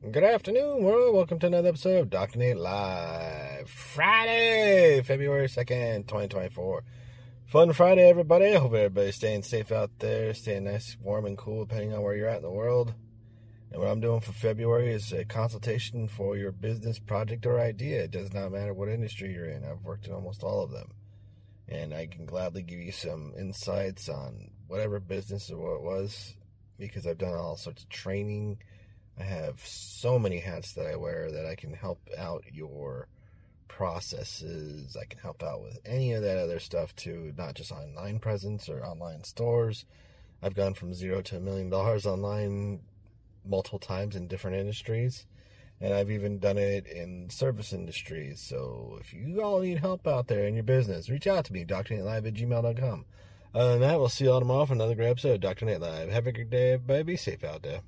Good afternoon, world. Welcome to another episode of Dr. Nate Live. Friday, February 2nd, 2024. Fun Friday, everybody. I hope everybody's staying safe out there, staying nice, warm, and cool, depending on where you're at in the world. And what I'm doing for February is a consultation for your business project or idea. It does not matter what industry you're in. I've worked in almost all of them. And I can gladly give you some insights on whatever business or what it was because I've done all sorts of training I have so many hats that I wear that I can help out your processes. I can help out with any of that other stuff too, not just online presence or online stores. I've gone from zero to a million dollars online multiple times in different industries. And I've even done it in service industries. So if you all need help out there in your business, reach out to me, drnatelive at gmail.com. Other than that, we'll see you all tomorrow for another great episode of Dr. Nate Live. Have a good day, everybody. Be safe out there.